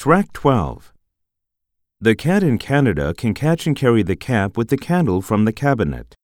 Track 12. The cat in Canada can catch and carry the cap with the candle from the cabinet.